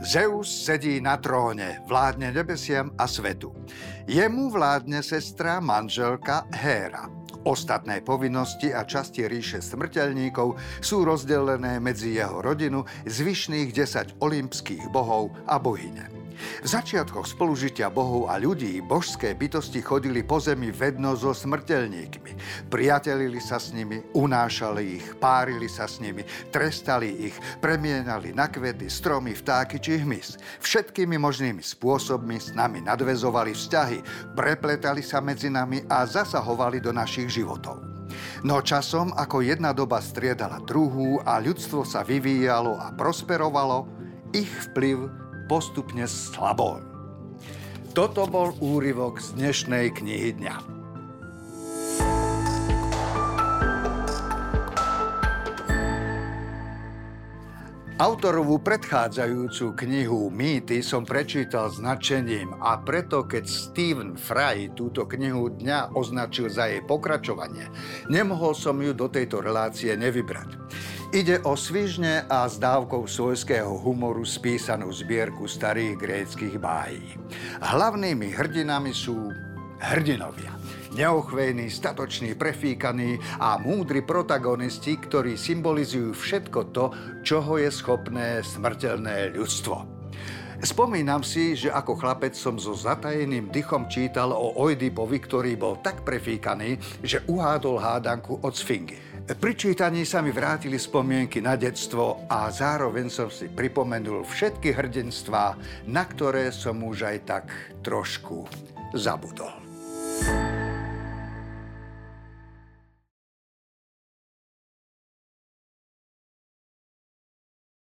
Zeus sedí na tróne, vládne nebesiam a svetu. Jemu vládne sestra, manželka Héra. Ostatné povinnosti a časti ríše smrteľníkov sú rozdelené medzi jeho rodinu, zvyšných 10 olympských bohov a bohyne. V začiatkoch spolužitia bohov a ľudí božské bytosti chodili po zemi vedno so smrteľníkmi. Priatelili sa s nimi, unášali ich, párili sa s nimi, trestali ich, premienali na kvety, stromy, vtáky či hmyz. Všetkými možnými spôsobmi s nami nadvezovali vzťahy, prepletali sa medzi nami a zasahovali do našich životov. No časom, ako jedna doba striedala druhú a ľudstvo sa vyvíjalo a prosperovalo, ich vplyv postupne slabol. Toto bol úryvok z dnešnej knihy dňa. Autorovú predchádzajúcu knihu Mýty som prečítal značením a preto, keď Stephen Fry túto knihu dňa označil za jej pokračovanie, nemohol som ju do tejto relácie nevybrať. Ide o svižne a s dávkou svojského humoru spísanú zbierku starých gréckých bájí. Hlavnými hrdinami sú hrdinovia neochvejní, statoční, prefíkaní a múdri protagonisti, ktorí symbolizujú všetko to, čoho je schopné smrteľné ľudstvo. Spomínam si, že ako chlapec som so zatajeným dychom čítal o Oidipovi, ktorý bol tak prefíkaný, že uhádol hádanku od Sfingy. Pri čítaní sa mi vrátili spomienky na detstvo a zároveň som si pripomenul všetky hrdinstvá, na ktoré som už aj tak trošku zabudol.